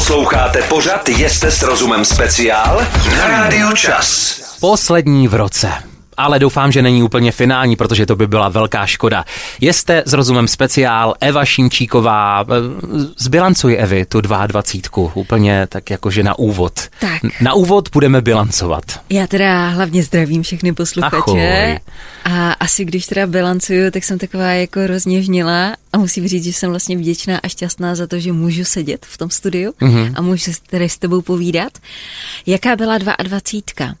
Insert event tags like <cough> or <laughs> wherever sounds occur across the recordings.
Posloucháte pořad Jeste s rozumem speciál na Rádiu Čas. Poslední v roce. Ale doufám, že není úplně finální, protože to by byla velká škoda. Jste s rozumem speciál Eva Šimčíková. eh, Zbilancuj Evi tu 22. Úplně tak jakože na úvod. Tak. Na úvod budeme bilancovat. Já teda hlavně zdravím všechny posluchače. Ahoj. A asi když teda bilancuju, tak jsem taková jako rozněžnila a musím říct, že jsem vlastně vděčná a šťastná za to, že můžu sedět v tom studiu mm-hmm. a můžu se tady s tebou povídat. Jaká byla 22?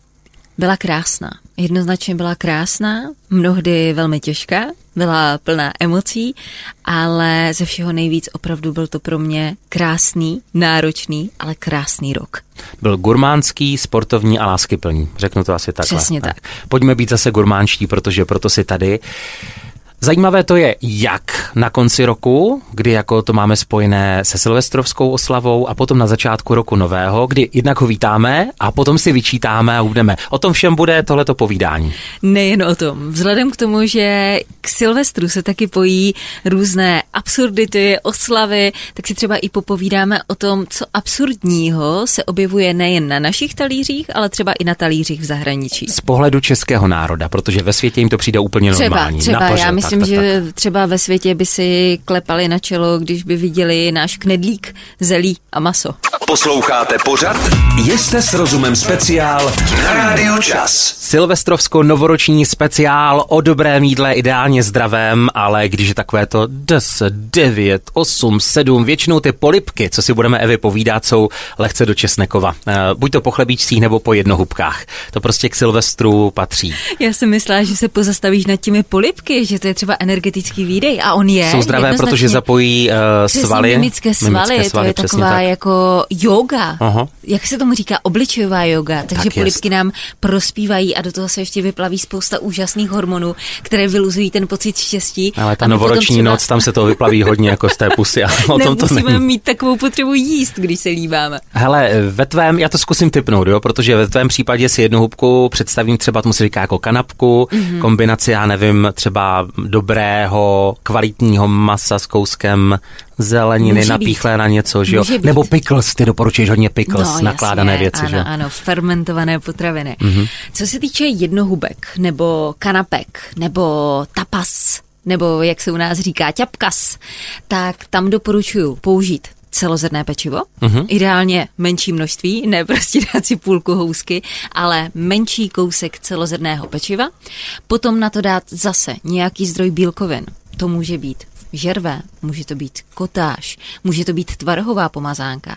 Byla krásná. Jednoznačně byla krásná, mnohdy velmi těžká, byla plná emocí, ale ze všeho nejvíc opravdu byl to pro mě krásný, náročný, ale krásný rok. Byl gurmánský, sportovní a láskyplný. Řeknu to asi takhle. Přesně tak. Pojďme být zase gurmánští, protože proto si tady. Zajímavé to je, jak na konci roku, kdy jako to máme spojené se silvestrovskou oslavou a potom na začátku roku nového, kdy jednak ho vítáme a potom si vyčítáme a ubneme. O tom všem bude tohleto povídání. Nejen o tom. Vzhledem k tomu, že k Silvestru se taky pojí různé absurdity, oslavy, tak si třeba i popovídáme o tom, co absurdního se objevuje nejen na našich talířích, ale třeba i na talířích v zahraničí. Z pohledu českého národa, protože ve světě jim to přijde úplně Třeba, normální. třeba, Na pořad, já myslím, tak, tak, že tak. třeba ve světě by si klepali na čelo, když by viděli náš knedlík, zelí a maso. Posloucháte pořad Jeste s rozumem speciál na Rádiu Čas. Silvestrovsko-novoroční speciál o dobrém jídle, ideálně zdravém, ale když je takové to 10, 9, 8, 7, většinou ty polipky, co si budeme Evi povídat, jsou lehce do česnekova. Eh, Buď to po chlebíčcích nebo po jednohubkách. To prostě k Silvestru patří. Já jsem myslela, že se pozastavíš nad těmi polipky, že to je třeba energetický výdej a on je. Jsou zdravé, protože zapojí uh, svaly. mimické svaly, mimické to je taková tak. jako yoga. Aha. Jak se tomu říká? Obličejová yoga. Takže Tak polipky jest. nám prospívají a do toho se ještě vyplaví spousta úžasných hormonů, které vyluzují ten pocit štěstí. Ale ta novoroční třeba noc, tam se to vyplaví hodně jako z té pusy. ale o tom to není. mít takovou potřebu jíst, když se líbáme. Hele, ve tvém, já to zkusím typnout, jo, protože ve tvém případě si jednu hubku představím třeba, tomu se říká jako kanapku, Mhm. mm-hmm. kombinaci, já nevím, třeba dobrého, kvalitního masa s kouskem zeleniny Může být. napíchlé na něco, že jo? Může být. Nebo pickles, ty doporučuješ hodně pickles, No, nakládané jasně, věci, ano, že jo? Ano, fermentované potraviny. Mhm. Mm-hmm. Co se týče jednohubek, nebo kanapek, nebo tapas, nebo jak se u nás říká, ťapkas, tak tam doporučuji použít celozrné pečivo, mm-hmm. ideálně menší množství, ne prostě dát si půlku housky, ale menší kousek celozrného pečiva. Potom na to dát zase nějaký zdroj bílkovin. To může být žerve, může to být kotáž, může to být tvarohová pomazánka.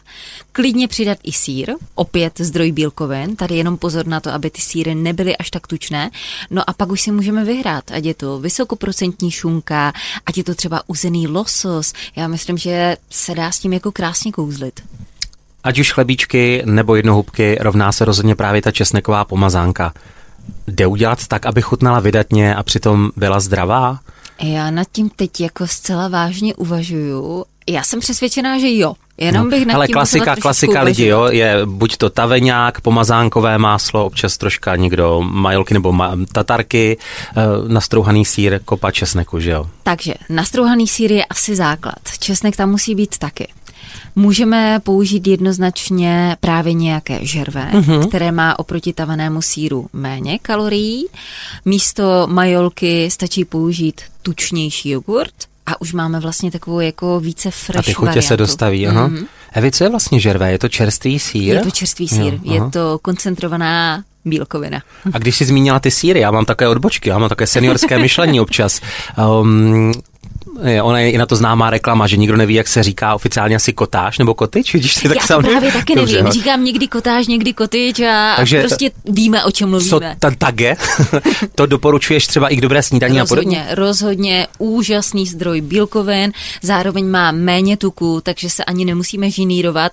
Klidně přidat i sír, opět zdroj bílkovin, tady jenom pozor na to, aby ty síry nebyly až tak tučné. No a pak už si můžeme vyhrát, ať je to vysokoprocentní šunka, ať je to třeba uzený losos. Já myslím, že se dá s tím jako krásně kouzlit. Ať už chlebíčky nebo jednohubky, rovná se rozhodně právě ta česneková pomazánka. Jde udělat tak, aby chutnala vydatně a přitom byla zdravá? Já nad tím teď jako zcela vážně uvažuju. Já jsem přesvědčená, že jo. Jenom bych nad Ale tím klasika, klasika lidí, jo, je buď to taveňák, pomazánkové máslo, občas troška někdo majolky nebo ma- tatarky, eh, nastrouhaný sír, kopa česneku, že jo. Takže nastrouhaný sír je asi základ. Česnek tam musí být taky. Můžeme použít jednoznačně právě nějaké žerve, Mhm. mm-hmm. které má oproti tavenému síru méně kalorií. Místo majolky stačí použít tučnější jogurt a už máme vlastně takovou jako více fresh A ty chutě variantu. se dostaví, aha. Mhm. Evi, co je vlastně žervé? Je to čerstvý sír? Je to čerstvý sír, Jo, je aha. to koncentrovaná bílkovina. A když jsi zmínila ty síry, já mám také odbočky, já mám také seniorské <laughs> myšlení občas. Um, je, ona je i na to známá reklama, že nikdo neví, jak se říká oficiálně asi kotáž nebo kotyč, vidíš ty tak Já to sám- právě taky Dobře, nevím. no. Říkám někdy kotáž, někdy kotyč a Takže- prostě víme, o čem Co mluvíme. ten tage, to doporučuješ třeba i k dobré snídaní a podobně? Rozhodně, rozhodně úžasný zdroj bílkovin, zároveň má méně tuku, takže se ani nemusíme žinírovat.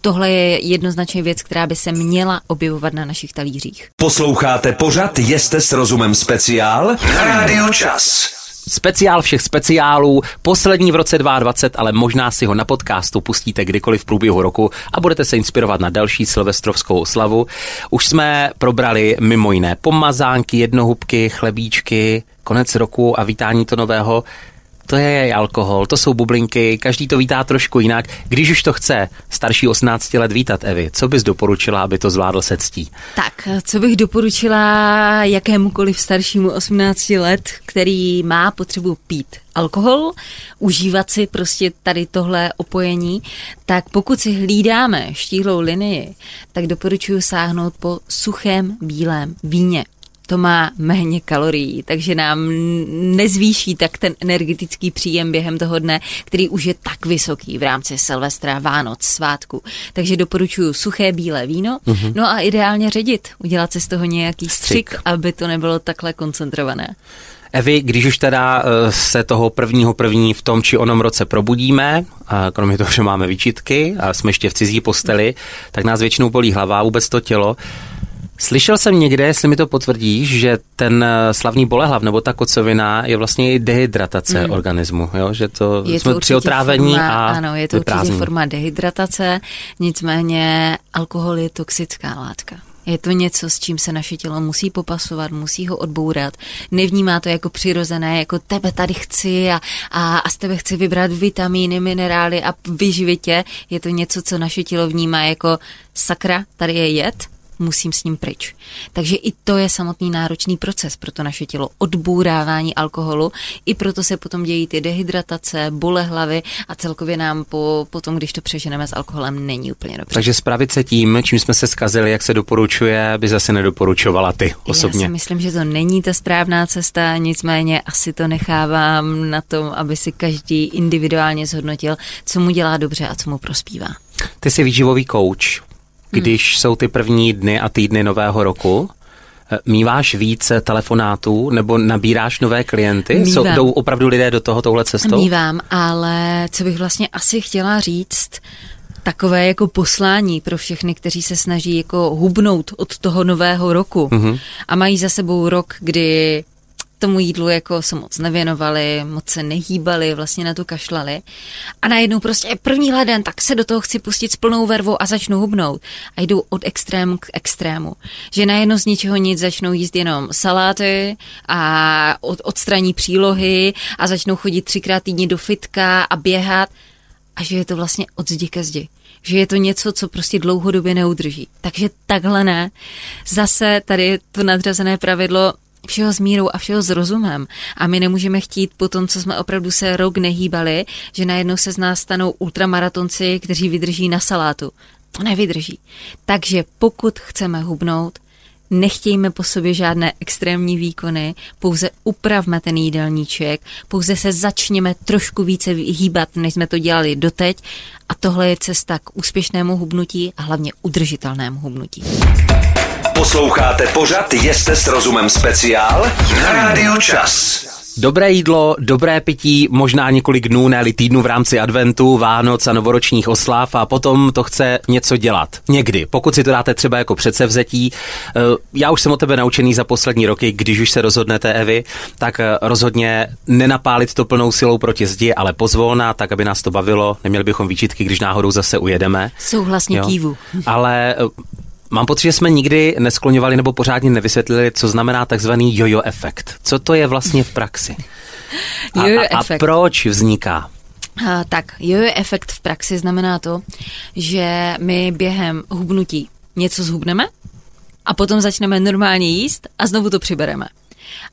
Tohle je jednoznačně věc, která by se měla objevovat na našich talířích. Posloucháte pořad Jeste s rozumem speciál na Rádiu Čas. Speciál všech speciálů, poslední v roce 2020, ale možná si ho na podcastu pustíte kdykoliv v průběhu roku a budete se inspirovat na další silvestrovskou oslavu. Už jsme probrali mimo jiné pomazánky, jednohubky, chlebíčky, konec roku a vítání to nového. To je alkohol, to jsou bublinky, každý to vítá trošku jinak. Když už to chce starší 18 let vítat, Evi, co bys doporučila, aby to zvládl se ctí? Tak, co bych doporučila jakémukoliv staršímu 18 let, který má potřebu pít alkohol, užívat si prostě tady tohle opojení, tak pokud si hlídáme štíhlou linii, tak doporučuji sáhnout po suchém bílém víně to má méně kalorií, takže nám nezvýší tak ten energetický příjem během toho dne, který už je tak vysoký v rámci Silvestra, Vánoc, svátku. Takže doporučuji suché bílé víno, mm-hmm. no a ideálně ředit, udělat si z toho nějaký střik, střik, aby to nebylo takhle koncentrované. Evi, když už teda eh, se toho prvního první v tom či onom roce probudíme, a kromě toho, že máme výčitky a jsme ještě v cizí posteli, tak nás většinou bolí hlava, vůbec to tělo. Slyšel jsem někde, jestli mi to potvrdíš, že ten eh, slavný bolehlav nebo ta kocovina je vlastně i dehydratace mm. organismu, jo? že to je jsme to při otrávení forma, a Ano, je to vyprázdní. určitě forma dehydratace, nicméně alkohol je toxická látka. Je to něco, s čím se naše tělo musí popasovat, musí ho odbourat. Nevnímá to jako přirozené, jako tebe tady chci a, a, a z tebe chci vybrat vitamíny, minerály a vyživitě. Je to něco, co naše tělo vnímá jako sakra, tady je jed, musím s ním pryč. Takže i to je samotný náročný proces pro to naše tělo, odbůrávání alkoholu, i proto se potom dějí ty dehydratace, bole hlavy a celkově nám po, potom, když to přeženeme s alkoholem, není úplně dobře. Takže spravit se tím, čím jsme se zkazili, jak se doporučuje, by zase nedoporučovala ty osobně. Já si myslím, že to není ta správná cesta, nicméně asi to nechávám na tom, aby si každý individuálně zhodnotil, co mu dělá dobře a co mu prospívá. Ty jsi výživový kouč když hmm. jsou ty první dny a týdny nového roku? Eh, míváš více telefonátů nebo nabíráš nové klienty? Jsou, jdou opravdu lidé do toho touhle cestou? Mívám, ale co bych vlastně asi chtěla říct, takové jako poslání pro všechny, kteří se snaží jako hubnout od toho nového roku mm-hmm. a mají za sebou rok, kdy tomu jídlu jako se moc nevěnovali, moc se nehýbali, vlastně na to kašlali. A najednou prostě první leden, tak se do toho chci pustit s plnou vervou a začnu hubnout. A jdou od extrému k extrému. Že najednou z ničeho nic začnou jíst jenom saláty a od, odstraní přílohy a začnou chodit třikrát týdně do fitka a běhat. A že je to vlastně od zdi ke zdi že je to něco, co prostě dlouhodobě neudrží. Takže takhle ne. Zase tady to nadřazené pravidlo všeho s mírou a všeho s rozumem. A my nemůžeme chtít po tom, co jsme opravdu se rok nehýbali, že najednou se z nás stanou ultramaratonci, kteří vydrží na salátu. To nevydrží. Takže pokud chceme hubnout, nechtějme po sobě žádné extrémní výkony, pouze upravme ten jídelníček, pouze se začněme trošku více hýbat, než jsme to dělali doteď a tohle je cesta k úspěšnému hubnutí a hlavně udržitelnému hubnutí. Posloucháte pořad Jeste s rozumem speciál na Rádiu Čas. Dobré jídlo, dobré pití, možná několik dnů, ne týdnu v rámci adventu, Vánoc a novoročních oslav a potom to chce něco dělat. Někdy, pokud si to dáte třeba jako předsevzetí. Eh, já už jsem o tebe naučený za poslední roky, když už se rozhodnete, Evi, tak eh, rozhodně nenapálit to plnou silou proti zdi, ale pozvolna, tak aby nás to bavilo. Neměli bychom výčitky, když náhodou zase ujedeme. Souhlasně kývu. Ale eh, Mám pocit, že jsme nikdy neskloňovali nebo pořádně nevysvětlili, co znamená takzvaný jojo efekt. Co to je vlastně v praxi? <laughs> A, a, a proč vzniká? A, tak, jojo efekt v praxi znamená to, že my během hubnutí něco zhubneme a potom začneme normálně jíst a znovu to přibereme.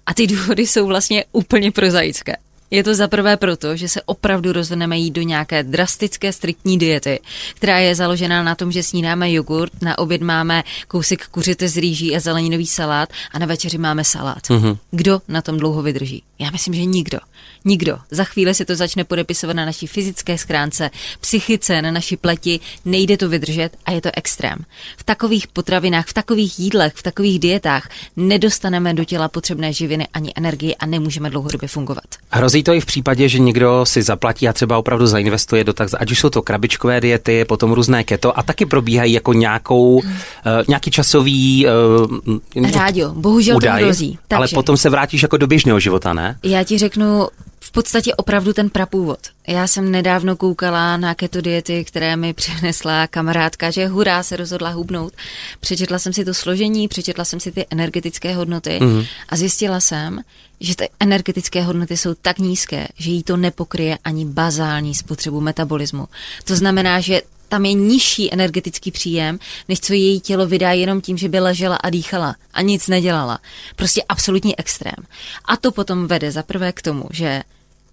A ty důvody jsou vlastně úplně prozaické. Je to zaprvé proto, že se opravdu rozhodneme jít do nějaké drastické, striktní diety, která je založená na tom, že snídáme jogurt, na oběd máme kousek kuřete z rýží a zeleninový salát a na večeři máme salát. Mm-hmm. Kdo na tom dlouho vydrží? Já myslím, že nikdo. Nikdo. Za chvíli se to začne podepisovat na naší fyzické schránce, psychice, na naší pleti, nejde to vydržet a je to extrém. V takových potravinách, v takových jídlech, v takových dietách nedostaneme do těla potřebné živiny ani energii a nemůžeme dlouhodobě fungovat. Hrozí to i v případě, že někdo si zaplatí a třeba opravdu zainvestuje do tak, ať už jsou to krabičkové diety, potom různé keto a taky probíhají jako nějakou, uh, nějaký časový uh, Rádio, bohužel údaj, to hrozí. Takže, ale potom se vrátíš jako do běžného života, ne? Já ti řeknu v podstatě opravdu ten prapůvod. Já jsem nedávno koukala na keto diety, které mi přinesla kamarádka, že hurá se rozhodla hubnout. Přečetla jsem si to složení, přečetla jsem si ty energetické hodnoty mm. a zjistila jsem, že ty energetické hodnoty jsou tak nízké, že jí to nepokryje ani bazální spotřebu metabolismu. To znamená, že tam je nižší energetický příjem, než co její tělo vydá jenom tím, že by ležela a dýchala a nic nedělala. Prostě absolutní extrém. A to potom vede za prvé k tomu, že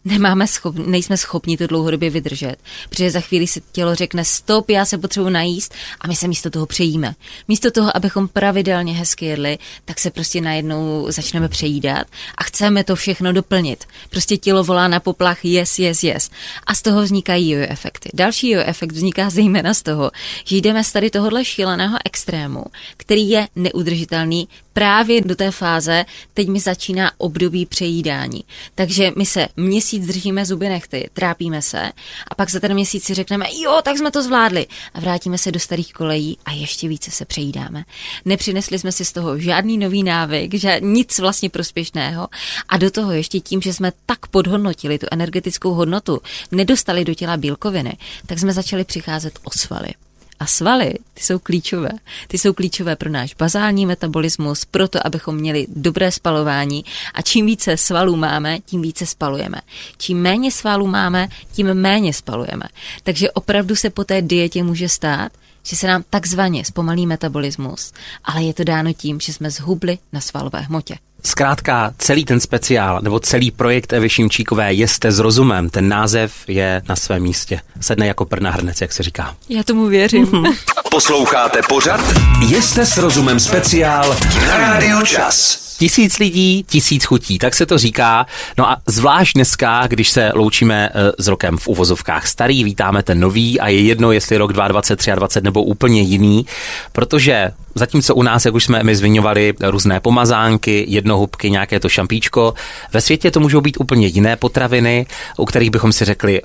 nemáme schop, nejsme schopni to dlouhodobě vydržet, protože za chvíli si tělo řekne stop, já se potřebuji najíst a my se místo toho přejíme. Místo toho, abychom pravidelně hezky jedli, tak se prostě najednou začneme přejídat a chceme to všechno doplnit. Prostě tělo volá na poplach yes, yes, yes. A z toho vznikají jojo efekty. Další jojo efekt vzniká zejména z toho, že jdeme z tady tohohle šíleného extrému, který je neudržitelný právě do té fáze, teď mi začíná období přejídání. Takže my se měsíc držíme zuby nechty, trápíme se a pak za ten měsíc si řekneme, jo, tak jsme to zvládli a vrátíme se do starých kolejí a ještě více se přejídáme. Nepřinesli jsme si z toho žádný nový návyk, že nic vlastně prospěšného a do toho ještě tím, že jsme tak podhodnotili tu energetickou hodnotu, nedostali do těla bílkoviny, tak jsme začali přicházet o svaly. A svaly, ty jsou klíčové. Ty jsou klíčové pro náš bazální metabolismus, proto, abychom měli dobré spalování. A čím více svalů máme, tím více spalujeme. Čím méně svalů máme, tím méně spalujeme. Takže opravdu se po té dietě může stát, že se nám takzvaně zpomalí metabolismus, ale je to dáno tím, že jsme zhubli na svalové hmotě. Zkrátka celý ten speciál nebo celý projekt Evy Šimčíkové Jeste s rozumem, ten název je na svém místě. Sedne jako prna hrnec, jak se říká. Já tomu věřím. <laughs> Posloucháte pořad Jeste s rozumem speciál na Rádiu Čas. Tisíc lidí, tisíc chutí, tak se to říká. No a zvlášť dneska, když se loučíme eh, s rokem v uvozovkách starý, vítáme ten nový a je jedno, jestli rok 2023, 23 nebo úplně jiný, protože zatímco u nás, jak už jsme my zmiňovali, různé pomazánky, jednohubky, nějaké to šampíčko, ve světě to můžou být úplně jiné potraviny, u kterých bychom si řekli,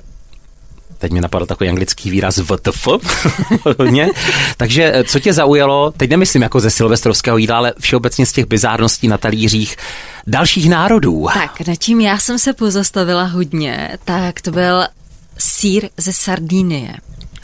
teď mi napadl takový anglický výraz VTF. <laughs> Takže eh, co tě zaujalo, teď nemyslím jako ze silvestrovského jídla, ale všeobecně z těch bizárností na talířích dalších národů. Tak, na čím já jsem se pozastavila hodně, tak to byl sír ze Sardinie.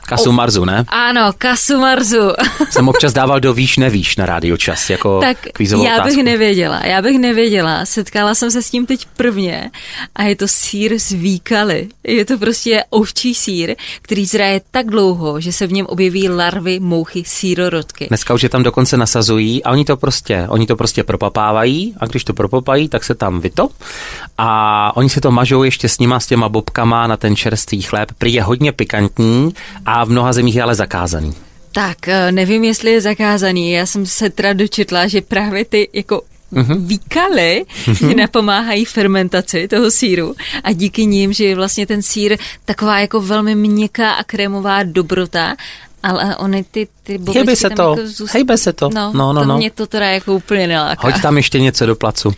Kasu Marzu, ne? Ano, Kasu Marzu. <laughs> Jsem občas dával do víš nevíš na rádio čas, jako tak kvízovou já bych otázku. nevěděla, já bych nevěděla. Setkala jsem se s tím teď prvně a je to sír z výkaly. Je to prostě ovčí sír, který zraje tak dlouho, že se v něm objeví larvy mouchy sírorodky. Dneska už je tam dokonce nasazují a oni to prostě, oni to prostě propapávají a když to propopají, tak se tam vyto a oni si to mažou ještě s nima, s těma bobkama na ten čerstvý chléb. Prý je hodně pikantní a v mnoha zemích je ale zakázaný. Tak, eh, nevím, jestli je zakázaný. Já jsem se teda dočetla, že právě ty jako Mm-hmm. výkaly, že napomáhají fermentaci toho síru a díky nim, že je vlastně ten sír taková jako velmi měkká a krémová dobrota ale oni ty, ty bobečky Hejbe se tam to, jako zůst... hejbe se to. No, no, no, to no. mě to teda jako úplně neláká. Hoď tam ještě něco do placu.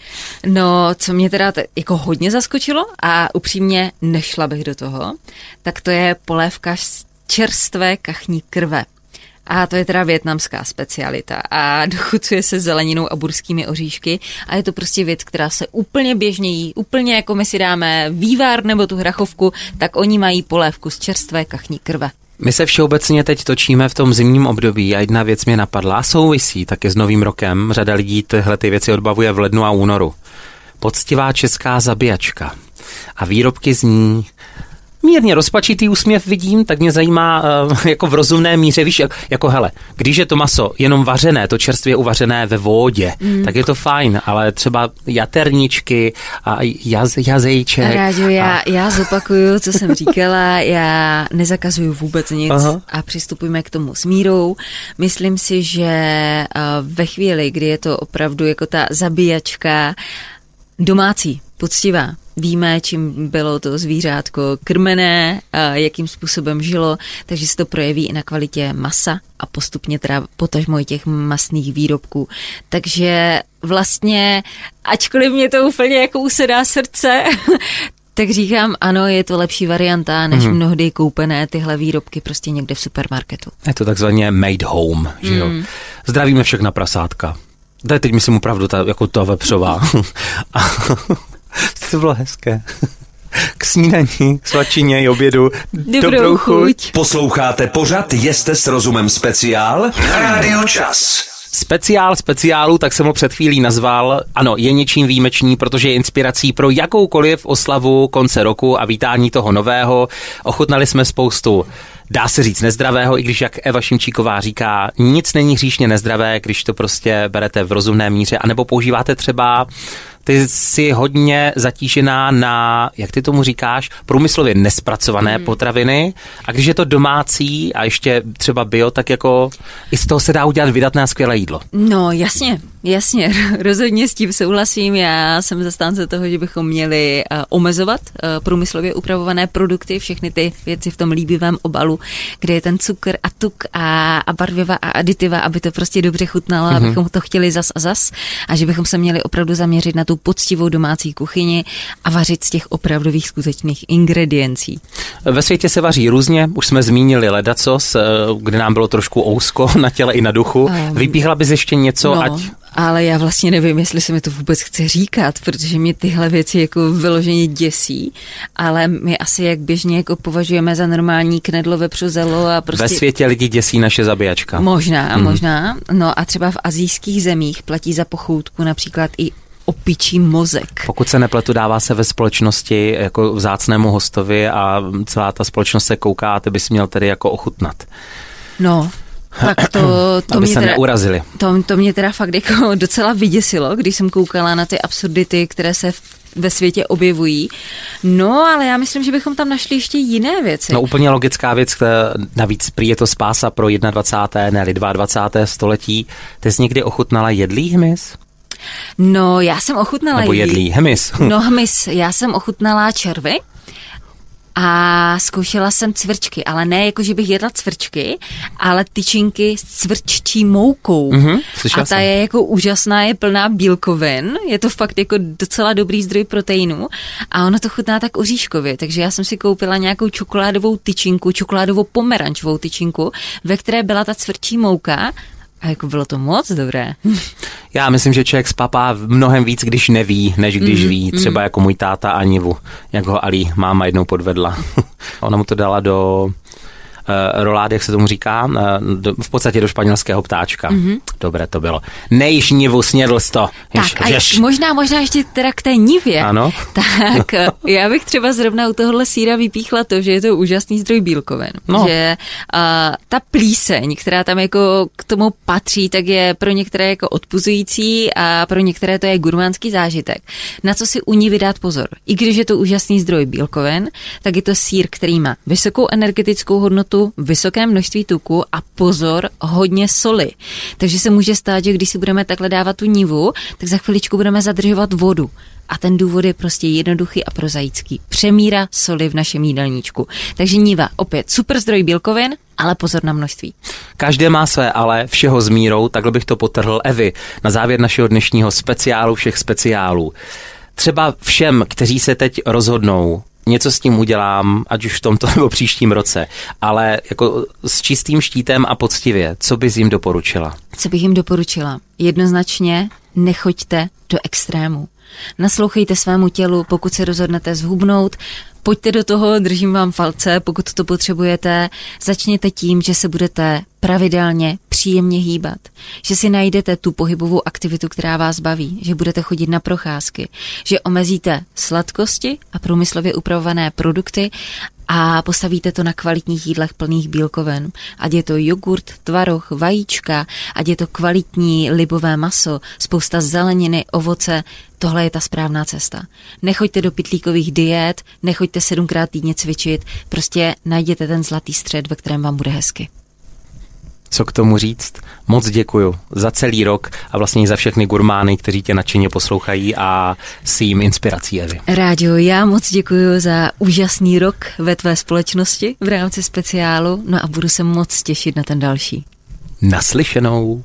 No, co mě teda t- jako hodně zaskočilo a upřímně nešla bych do toho, tak to je polévka z čerstvé kachní krve. A to je teda větnamská specialita a dochucuje se zeleninou a burskými oříšky a je to prostě věc, která se úplně běžně jí, úplně jako my si dáme vývar nebo tu hrachovku, tak oni mají polévku z čerstvé kachní krve. My se všeobecně teď točíme v tom zimním období a jedna věc mě napadla souvisí taky s novým rokem. Řada lidí tyhle ty věci odbavuje v lednu a únoru. Poctivá česká zabíjačka. A výrobky z ní mírně rozpačitý úsměv vidím, tak mě zajímá uh, <laughs> jako v rozumné míře, víš, jak, jako hele, když je to maso jenom vařené, to čerstvě uvařené ve vodě, mm. tak je to fajn, ale třeba jaterničky a jaz, jazejček. Já, a... já zopakuju, co jsem říkala, já nezakazuju vůbec nic Aha. a přistupujeme k tomu s mírou. Myslím si, že uh, ve chvíli, kdy je to opravdu jako ta zabíjačka domácí, poctivá, víme, čím bylo to zvířátko krmené, a jakým způsobem žilo, takže se to projeví i na kvalitě masa a postupně teda potažmo i těch masných výrobků. Takže vlastně, ačkoliv mě to úplně jako usedá srdce, <laughs> tak říkám, ano, je to lepší varianta, než mm. mnohdy koupené tyhle výrobky prostě někde v supermarketu. Je to takzvaně made home, že jo. Mm. Zdravíme všechna prasátka. To je teď myslím opravdu ta, jako ta vepřová. <laughs> <laughs> <laughs> to bylo hezké. <laughs> K snídaní, k svačině i obědu. Dobrou, Dobrou chuť. Posloucháte pořad Jeste s rozumem speciál Rádiu Čas. Speciál speciálu, tak jsem ho před chvílí nazval. Ano, je něčím výjimečný, protože je inspirací pro jakoukoliv oslavu konce roku a vítání toho nového. Ochutnali jsme spoustu dá se říct nezdravého, i když, jak Eva Šimčíková říká, nic není hříšně nezdravé, když to prostě berete v rozumné míře, anebo používáte třeba ty jsi hodně zatížená na, jak ty tomu říkáš, průmyslově nespracované mm. potraviny a když je to domácí a ještě třeba bio, tak jako i z toho se dá udělat vydatné a skvělé jídlo. No jasně, jasně, <laughs> rozhodně s tím souhlasím. Já jsem zastánce toho, že bychom měli uh, omezovat uh, průmyslově upravované produkty, všechny ty věci v tom líbivém obalu, kde je ten cukr a tuk a, a barviva a aditiva, aby to prostě dobře chutnalo, mm-hmm. abychom to chtěli zas a zas a že bychom se měli opravdu zaměřit na tu poctivou domácí kuchyni a vařit z těch opravdových skutečných ingrediencí. Ve světě se vaří různě, už jsme zmínili ledacos, eh, kde nám bylo trošku ousko <laughs> na těle i na duchu. Um, Vypíhla bys ještě něco, no, ať ale já vlastně nevím, jestli se mi to vůbec chce říkat, protože mě tyhle věci jako vyloženě děsí, ale my asi jak běžně jako považujeme za normální knedlo, vepřu, zelo a prostě... Ve světě lidi děsí naše zabíjačka. Možná, mm. možná. No a třeba v azijských zemích platí za pochoutku například i opičí mozek. Pokud se nepletu, dává se ve společnosti jako vzácnému hostovi a celá ta společnost se kouká a ty bys měl tedy jako ochutnat. No, tak to, to <clears throat> Aby mě se teda, neurazili. To, to mě teda fakt jako docela vyděsilo, když jsem koukala na ty absurdity, které se ve světě objevují. No, ale já myslím, že bychom tam našli ještě jiné věci. No úplně logická věc, navíc prý je to spása pro 21. ne 22. století. Ty jsi někdy ochutnala jedlý hmyz? No, já jsem ochutnala... Nebo jedlý hmyz. <laughs> no, hmyz. Já jsem ochutnala červy a zkoušela jsem cvrčky, ale ne jako, že bych jedla cvrčky, ale tyčinky s cvrččí moukou. Mm-hmm, a ta jsem. je jako úžasná, je plná bílkovin, je to fakt jako docela dobrý zdroj proteinu a ono to chutná tak oříškově, takže já jsem si koupila nějakou čokoládovou tyčinku, čokoládovou pomerančovou tyčinku, ve které byla ta cvrčí mouka a jako bylo to moc dobré. <laughs> Já myslím, že člověk spapá mnohem víc, když neví, než když mm, ví. Třeba mm. jako můj táta Anivu, jak ho Ali máma jednou podvedla. <laughs> Ona mu to dala do uh, rolády, jak se tomu říká, uh, do, v podstatě do španělského ptáčka. Mm-hmm. Dobré to bylo. Nejíš nivu, snědl to. Tak Jež, a možná, možná ještě teda k té nivě. Ano. <laughs> Tak eh, já bych třeba zrovna u tohohle síra vypíchla to, že je to úžasný zdroj bílkovin. No. Že uh, ta plíseň, která tam jako k tomu patří, tak je pro některé jako odpuzující a pro některé to je gurmánský zážitek. Na co si u ní vydat pozor? I když je to úžasný zdroj bílkovin, tak je to sír, který má vysokou energetickou hodnotu, vysoké množství tuku a pozor, hodně soli. Takže se může stát, že když si budeme takhle dávat tu nivu, tak za chviličku budeme zadržovat vodu. A ten důvod je prostě jednoduchý a prozaický. Přemíra soli v našem jídelníčku. Takže niva, opět super zdroj bílkovin, ale pozor na množství. Každé má své ale, všeho s mírou, takhle bych to potrhl Evi na závěr našeho dnešního speciálu všech speciálů. Třeba všem, kteří se teď rozhodnou něco s tím udělám, ať už v tomto nebo příštím roce, ale jako s čistým štítem a poctivě, co bys jim doporučila? Co bych jim doporučila? Jednoznačně nechoďte do extrému. Naslouchejte svému tělu, pokud se rozhodnete zhubnout, pojďte do toho, držím vám falce, pokud to potřebujete. Začněte tím, že se budete pravidelně příjemně hýbat, že si najdete tu pohybovou aktivitu, která vás baví, že budete chodit na procházky, že omezíte sladkosti a průmyslově upravované produkty a postavíte to na kvalitních jídlech plných bílkovin. Ať je to jogurt, tvaroh, vajíčka, ať je to kvalitní libové maso, spousta zeleniny, ovoce, tohle je ta správná cesta. Nechoďte do pitlíkových diet, nechoďte sedmkrát týdně cvičit, prostě najděte ten zlatý střed, ve kterém vám bude hezky co k tomu říct. Moc děkuju za celý rok a vlastně za všechny gurmány, kteří tě nadšeně poslouchají a s jim inspirací, Evi. Rádio, já moc děkuji za úžasný rok ve tvé společnosti v rámci speciálu, no a budu se moc těšit na ten další. Naslyšenou.